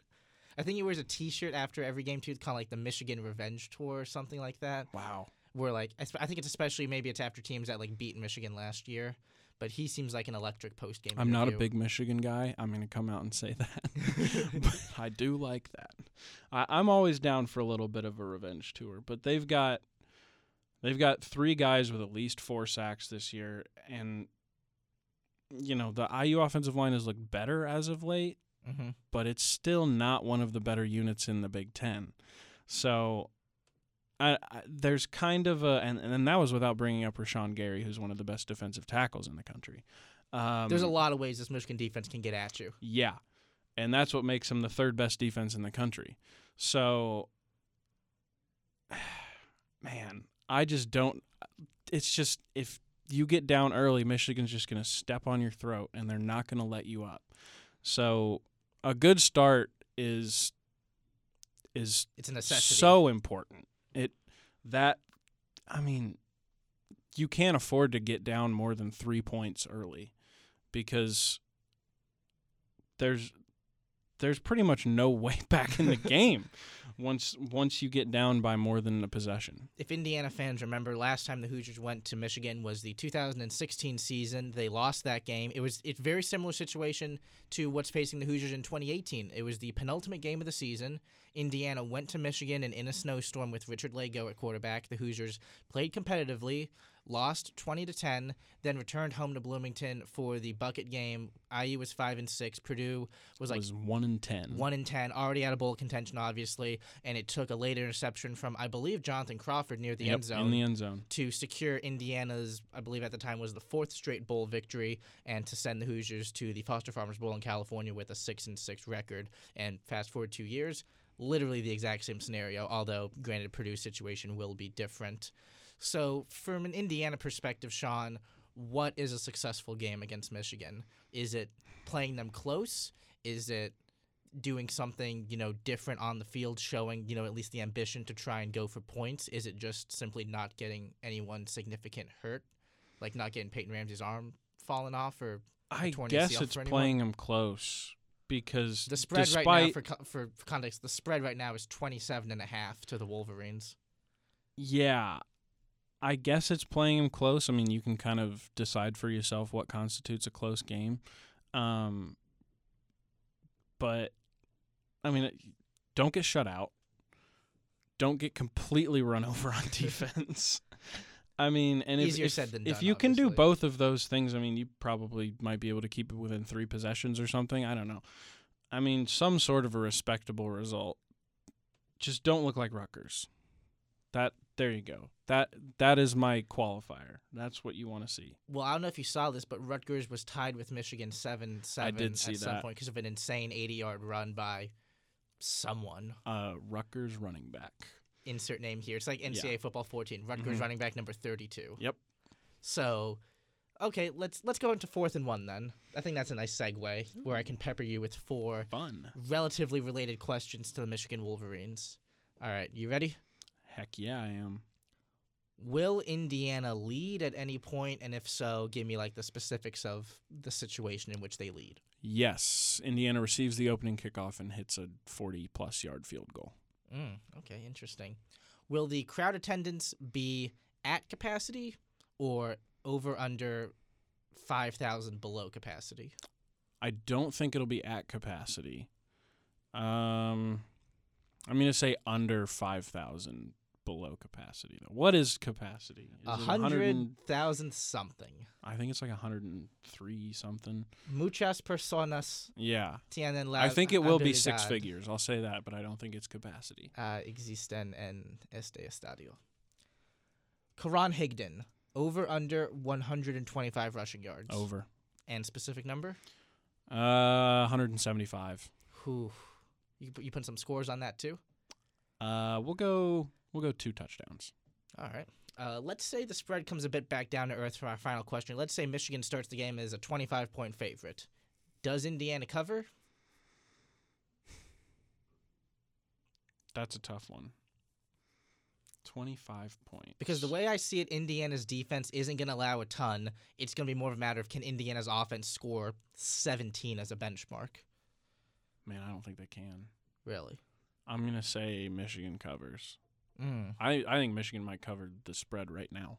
I think he wears a T-shirt after every game too, kind of like the Michigan Revenge Tour or something like that. Wow where like I think it's especially maybe it's after teams that like beat Michigan last year. But he seems like an electric post game. I'm not a big Michigan guy. I'm going to come out and say that. but I do like that. I, I'm always down for a little bit of a revenge tour. But they've got they've got three guys with at least four sacks this year, and you know the IU offensive line has looked better as of late, mm-hmm. but it's still not one of the better units in the Big Ten. So I, I, there's kind of a and, and that was without bringing up Rashan Gary, who's one of the best defensive tackles in the country. Um, there's a lot of ways this Michigan defense can get at you. Yeah, and that's what makes them the third best defense in the country. So, man, I just don't. It's just if you get down early, Michigan's just going to step on your throat, and they're not going to let you up. So, a good start is is it's a necessity. so important that I mean, you can't afford to get down more than 3 points early because there's there's pretty much no way back in the game once once you get down by more than a possession. If Indiana fans remember, last time the Hoosiers went to Michigan was the 2016 season. They lost that game. It was a very similar situation to what's facing the Hoosiers in 2018. It was the penultimate game of the season. Indiana went to Michigan and in a snowstorm with Richard Lagow at quarterback. The Hoosiers played competitively, lost 20 to 10, then returned home to Bloomington for the bucket game. IU was 5 and 6, Purdue was like was 1 and 10. 1 and 10, already out of bowl contention obviously, and it took a late interception from I believe Jonathan Crawford near the yep, end zone. In the end zone. To secure Indiana's I believe at the time was the fourth straight bowl victory and to send the Hoosiers to the Foster Farmers Bowl in California with a 6 and 6 record. And fast forward 2 years, literally the exact same scenario, although granted Purdue's situation will be different. So, from an Indiana perspective, Sean, what is a successful game against Michigan? Is it playing them close? Is it doing something, you know, different on the field, showing, you know, at least the ambition to try and go for points? Is it just simply not getting anyone significant hurt? Like not getting Peyton Ramsey's arm fallen off or I guess it's playing them close because the spread despite, right now for, for context, the spread right now is 27 and a half to the Wolverines. Yeah, I guess it's playing them close. I mean, you can kind of decide for yourself what constitutes a close game. Um, but I mean, don't get shut out. Don't get completely run over on defense. I mean, and if, Easier if, said than if done, you can do both of those things, I mean, you probably might be able to keep it within three possessions or something. I don't know. I mean, some sort of a respectable result. Just don't look like Rutgers. That there you go. That that is my qualifier. That's what you want to see. Well, I don't know if you saw this, but Rutgers was tied with Michigan 7 7 did see at some that. point because of an insane 80 yard run by someone. Uh, Rutgers running back. Insert name here. It's like NCAA football 14. Rutgers Mhm. running back number 32. Yep. So Okay, let's let's go into fourth and one then. I think that's a nice segue where I can pepper you with four Fun. relatively related questions to the Michigan Wolverines. All right, you ready? Heck yeah, I am. Will Indiana lead at any point, and if so, give me like the specifics of the situation in which they lead. Yes, Indiana receives the opening kickoff and hits a 40 plus yard field goal. Mm, okay, interesting. Will the crowd attendance be at capacity or over under five thousand below capacity? I don't think it'll be at capacity. Um, I'm gonna say under 5,000 below capacity. Though. What is capacity? A it 100 and- hundred thousand something. I think it's like 103 something. Muchas personas Yeah. tienen la I think it will be six figures. I'll say that, but I don't think it's capacity. Uh, existen en este estadio. Karan Higdon, over under 125 rushing yards. Over. And specific number? Uh, 175. Whew. You, put- you put some scores on that too? Uh, we'll go. We'll go two touchdowns. All right. Uh, let's say the spread comes a bit back down to earth for our final question. Let's say Michigan starts the game as a 25 point favorite. Does Indiana cover? That's a tough one. 25 points. Because the way I see it, Indiana's defense isn't going to allow a ton. It's going to be more of a matter of can Indiana's offense score 17 as a benchmark? Man, I don't think they can. Really? I'm gonna say Michigan covers. Mm. I I think Michigan might cover the spread right now.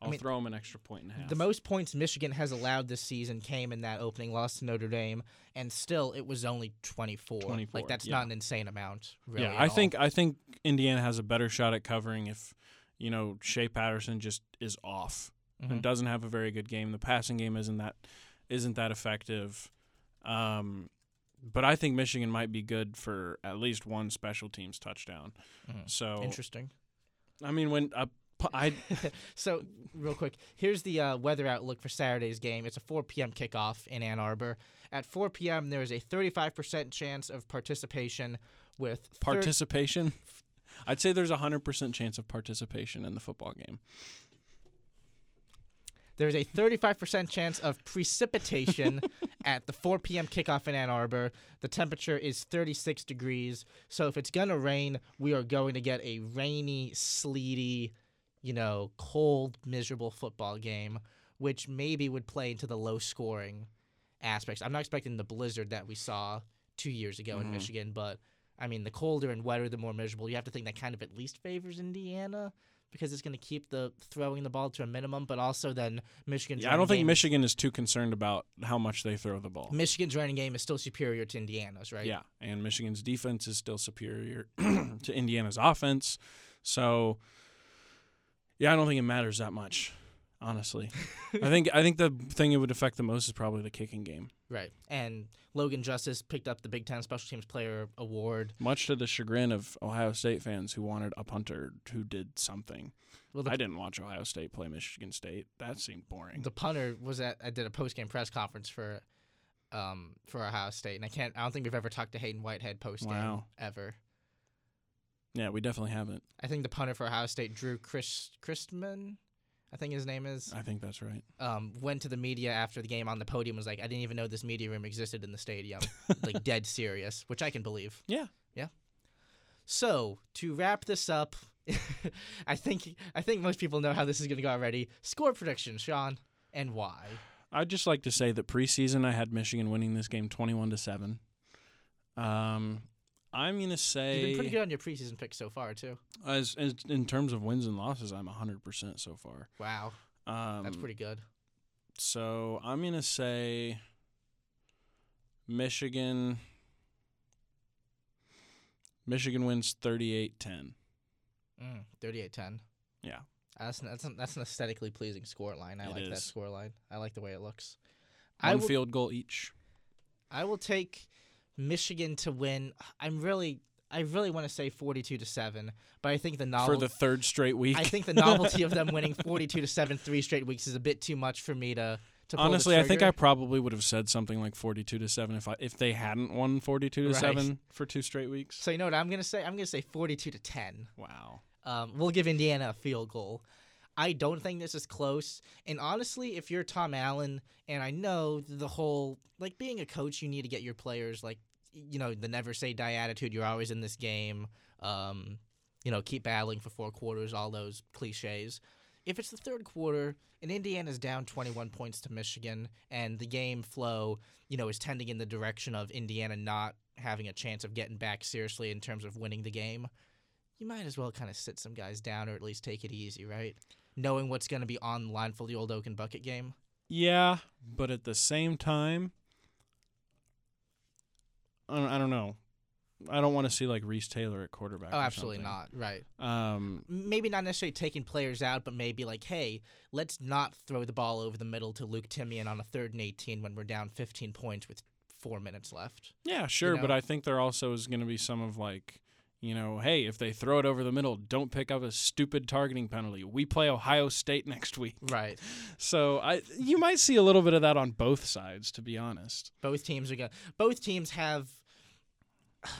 I I'll mean, throw them an extra point and a half. The most points Michigan has allowed this season came in that opening loss to Notre Dame, and still it was only 24. 24, Like that's yeah. not an insane amount, really. yeah, I all. think I think Indiana has a better shot at covering if you know Shea Patterson just is off Mhm. and doesn't have a very good game. The passing game isn't that isn't that effective. Um, but I think Michigan might be good for at least one special teams touchdown. Mhm. So Interesting. I mean, when a I So, real quick, here's the uh, weather outlook for Saturday's game. It's a 4 p.m. kickoff in Ann Arbor. At 4 p.m., there is a 35% chance of participation with thir- participation, I'd say there's a hundred percent chance of participation in the football game. There's a 35% chance of precipitation at the 4 p.m. kickoff in Ann Arbor. The temperature is 36 degrees. So if it's going to rain, we are going to get a rainy, sleety, you know, cold, miserable football game, which maybe would play into the low scoring aspects. I'm not expecting the blizzard that we saw two years ago in Mhm. Michigan, but I mean, the colder and wetter, the more miserable. You have to think that kind of at least favors Indiana because it's going to keep the throwing the ball to a minimum, but also then Michigan. Yeah, I don't think game- Michigan is too concerned about how much they throw the ball. Michigan's running game is still superior to Indiana's, right? Yeah, and Michigan's defense is still superior to Indiana's offense. So, yeah, I don't think it matters that much, honestly. I think I think the thing it would affect the most is probably the kicking game, Right. And Logan Justus picked up the Big Ten Special Teams Player Award. much to the chagrin of Ohio State fans who wanted a punter who did something. Well, the, I didn't watch Ohio State play Michigan State. That seemed boring. the punter was at I did a post game press conference for um for Ohio State, and I can't I don't think we've ever talked to Hayden Whitehead post game Wow. ever. yeah, we definitely haven't. I think the punter for Ohio State, Drue Chris Chrisman, I think his name is, I think that's right. um, went to the media after the game on the podium. Was like, I didn't even know this media room existed in the stadium. like dead serious, which I can believe. Yeah. Yeah. So to wrap this up, I think I think most people know how this is going to go already. Score prediction, Sean, and why? I'd just like to say that preseason I had Michigan winning this game twenty-one to seven. Um, I'm gonna say You've been pretty good on your preseason picks so far too. As, as in terms of wins and losses, I'm 100% so far. Wow, Um, that's pretty good. So I'm going to say Michigan. Michigan wins 38 10. Mm, 38-10. Yeah. That's an, that's an, that's an aesthetically pleasing score line. I It like that score line. I like the way it looks. I One will, field goal each. I will take Michigan to win. I'm really I really want to say 42 to 7, but I think the For the third straight week. I think the novelty of them winning 42 to 7 three straight weeks is a bit too much for me to to Honestly, I think I probably would have said something like 42 to 7 if I if they hadn't won 42 to Right. 7 for two straight weeks. So you know what I'm going to say? I'm going to say 42 to 10. Wow. Um, we'll give Indiana a field goal. I don't think this is close. And honestly, if you're Tom Allen, and I know the whole like being a coach, you need to get your players like you know the never say die attitude. You're always in this game. Um, you know, keep battling for four quarters. All those cliches. If it's the third quarter and Indiana's down 21 points to Michigan, and the game flow, you know, is tending in the direction of Indiana not having a chance of getting back seriously in terms of winning the game, you might as well kind of sit some guys down or at least take it easy, right? Knowing what's going to be on the line for the old Oaken Bucket game. Yeah, but at the same time, I don't, I don't know. I don't want to see like Reese Taylor at quarterback. Oh, absolutely not. Right. Um, Maybe not necessarily taking players out, but maybe like, hey, let's not throw the ball over the middle to Luke Timian on a third and 18 when we're down 15 points with four minutes left. yeah, sure, but know? I think there also is going to be some of like, you know, hey, if they throw it over the middle, don't pick up a stupid targeting penalty. We play Ohio State next week, Right. so I you might see a little bit of that on both sides, to be honest. Both teams are going. Both teams have.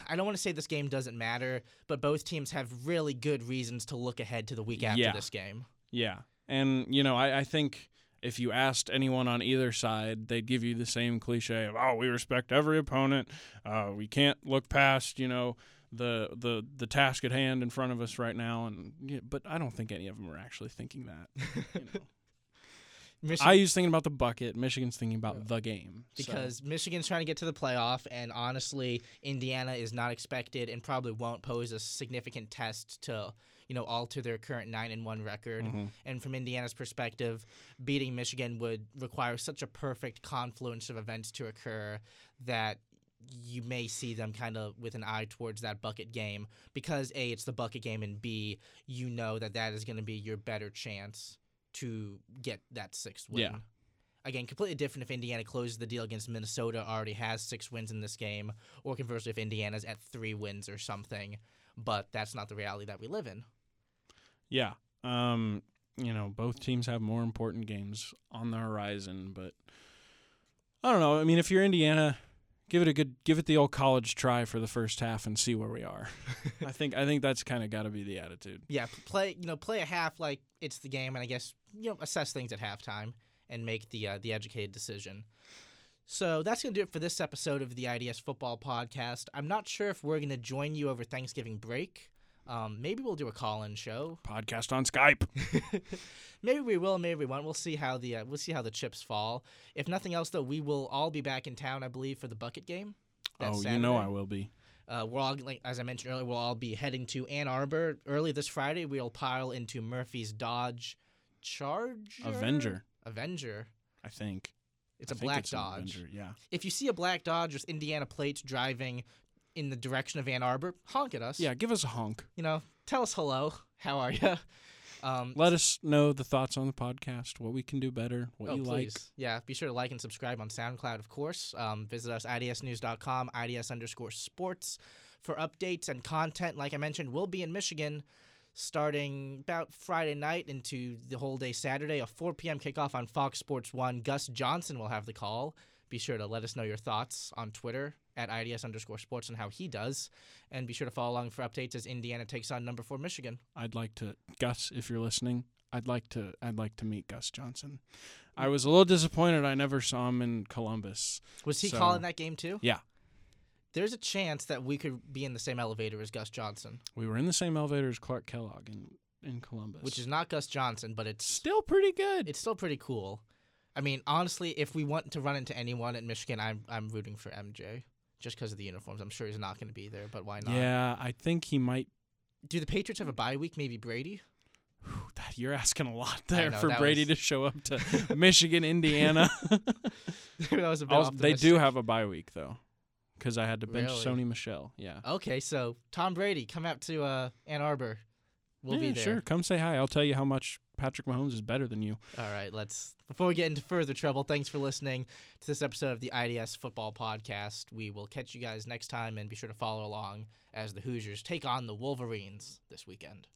I don't want to say this game doesn't matter, but both teams have really good reasons to look ahead to the week after Yeah. this game. Yeah. And, you know, I, I think if you asked anyone on either side, they'd give you the same cliche of, oh, we respect every opponent. Uh, we can't look past, you know, the, the, the task at hand in front of us right now. And yeah, But I don't think any of them are actually thinking that. You know. Michigan, IU's thinking about the bucket. Michigan's thinking about the game. So, because Michigan's trying to get to the playoff, and honestly, Indiana is not expected and probably won't pose a significant test to you know alter their current nine and one record. mhm. And from Indiana's perspective, beating Michigan would require such a perfect confluence of events to occur that you may see them kind of with an eye towards that bucket game because a it's the bucket game and b you know that that is going to be your better chance to get that sixth win. Yeah. Again, completely different if Indiana closes the deal against Minnesota, already has six wins in this game, or conversely if Indiana's at three wins or something. But that's not the reality that we live in. Yeah. Um, you know, both teams have more important games on the horizon, but I don't know. I mean, if you're Indiana, give it a good give it the old college try for the first half and see where we are. I think I think that's kind of got to be the attitude. Yeah, play you know play a half like it's the game, and I guess you know assess things at halftime and make the uh, the educated decision. So that's gonna do it for this episode of the IDS Football Podcast. I'm not sure if we're gonna join you over Thanksgiving break. Um, maybe we'll do a call-in show. Podcast on Skype. maybe we will, maybe we won't. We'll see how the uh, we'll see how the chips fall. If nothing else, though, we will all be back in town, I believe, for the bucket game. Oh, you know I will be. Uh, we're all, like, as I mentioned earlier, we'll all be heading to Ann Arbor early this Friday. We'll pile into Murphy's Dodge Charger. Avenger, Avenger. I think. It's I a black it's Dodge. Avenger, Yeah. If you see a black Dodge with Indiana plates driving in the direction of Ann Arbor, honk at us. Yeah, give us a honk. You know, tell us hello. How are you? Um, Let us know the thoughts on the podcast, what we can do better, what oh, you please. like. Yeah, be sure to like and subscribe on SoundCloud, of course. Um, visit us, idsnews.com, ids underscore sports, for updates and content. Like I mentioned, we'll be in Michigan starting about Friday night into the whole day Saturday, a 4 p.m. kickoff on Fox Sports 1. Gus Johnson will have the call. Be sure to let us know your thoughts on Twitter at IDS underscore sports and how he does. And be sure to follow along for updates as Indiana takes on number four Michigan. I'd like to Gus, if you're listening, I'd like to I'd like to meet Gus Johnson. I mm. was a little disappointed I never saw him in Columbus. Was he So- calling that game too? Yeah. There's a chance that we could be in the same elevator as Gus Johnson, We were in the same elevator as Clark Kellogg in, in Columbus. which is not Gus Johnson, but it's still pretty good. it's still pretty cool. I mean, honestly, if we want to run into anyone at Michigan, I'm I'm rooting for MJ just because of the uniforms. I'm sure he's not going to be there, but why not? yeah, I think he might Do the Patriots have a bye week? Maybe Brady. Whew, that you're asking a lot there know, for Brady was- to show up to Michigan, Indiana. that was a bit Also, they do have a bye week though, because I had to bench Really? Sony Michel. Yeah, Okay, so Tom Brady, come out to uh, Ann Arbor. We'll yeah, be there. sure. Come say hi. I'll tell you how much Patrick Mahomes is better than you. All right, let's. Before we get into further trouble, thanks for listening to this episode of the IDS Football Podcast. We will catch you guys next time, and be sure to follow along as the Hoosiers take on the Wolverines this weekend.